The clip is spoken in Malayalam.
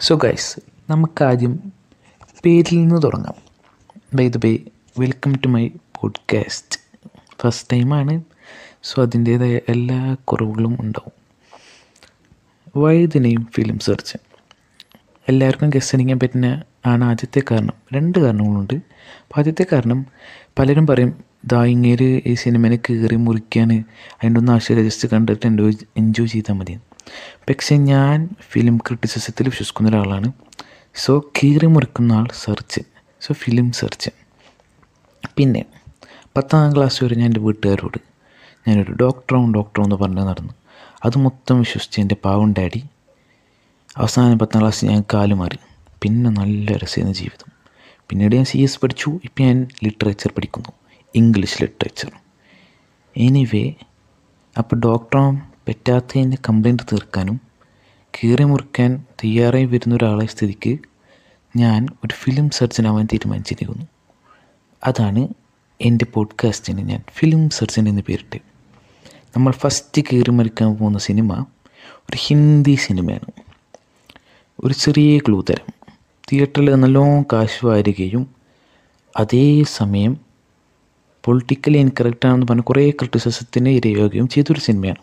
സോ ഗൈസ് നമുക്കാദ്യം പേരിൽ നിന്ന് തുടങ്ങാം. By the by welcome to my podcast first ടൈമാണ് സോ അതിന്റേതായ എല്ലാ കുറവുകളും ഉണ്ടാവും. Why the name film search എല്ലാവർക്കും ഗസ് അടിക്കാൻ പറ്റുന്ന ആണ് ആദ്യത്തെ കാരണം. രണ്ട് കാരണങ്ങളുണ്ട്. അപ്പോൾ ആദ്യത്തെ കാരണം പലരും പറയും ദാ ഈ സിനിമനെ കീറി മുറിക്കാൻ അതിന്റെ ഒന്ന് ആവശ്യമില്ല ജസ്റ്റ് കണ്ടിട്ട് എൻജോയ് എൻജോയ് ചെയ്താൽ മതി. പക്ഷേ ഞാൻ ഫിലിം ക്രിറ്റിസിസത്തിൽ വിശ്വസിക്കുന്ന ഒരാളാണ്. സോ കീറി മുറിക്കുന്ന ആൾ സെർച്ച് സോ ഫിലിം സെർച്ച് പിന്നെ പത്താം ക്ലാസ് വരെ ഞാൻ എന്റെ വീട്ടുകാരോട് ഞാനൊരു ഡോക്ടറാവും ഡോക്ടറും എന്ന് പറഞ്ഞ് നടന്നു. അത് മൊത്തം വിശ്വസിച്ച് എന്റെ പാവം ഡാഡി അവസാനം പത്താം ക്ലാസ് ഞാൻ കാൽ മാറി. പിന്നെ നല്ല രസമായിരുന്നു ജീവിതം. പിന്നീട് ഞാൻ സി എസ് പഠിച്ചു ഇപ്പം ഞാൻ ലിറ്ററേച്ചർ പഠിക്കുന്നു. English literature. എനിവേ അപ്പോൾ ഡോക്ടറും പറ്റാത്തതിന്റെ കംപ്ലൈന്റ് തീർക്കാനും കീറി മുറിക്കാൻ തയ്യാറായി വരുന്ന ഒരാളെ സ്ഥിതിക്ക് ഞാൻ ഒരു ഫിലിം സർജനാവാൻ തീരുമാനിച്ചിരിക്കുന്നു. അതാണ് എന്റെ പോഡ്കാസ്റ്റിന് ഞാൻ ഫിലിം സർജൻ എന്ന് പേരിട്ട്. നമ്മൾ ഫസ്റ്റ് കീറി മറിക്കാൻ പോകുന്ന സിനിമ ഒരു ഹിന്ദി സിനിമയാണ് ഒരു ചെറിയ ക്ലൂ തരം. തിയേറ്ററിൽ നല്ലോണം കാശ് വാരുകയും അതേസമയം പൊളിറ്റിക്കലി ഇൻകറക്റ്റ് ആണെന്ന് പറഞ്ഞ് കുറേ ക്രിറ്റിസിസത്തിന് ഇരയാകുകയും ചെയ്തൊരു സിനിമയാണ്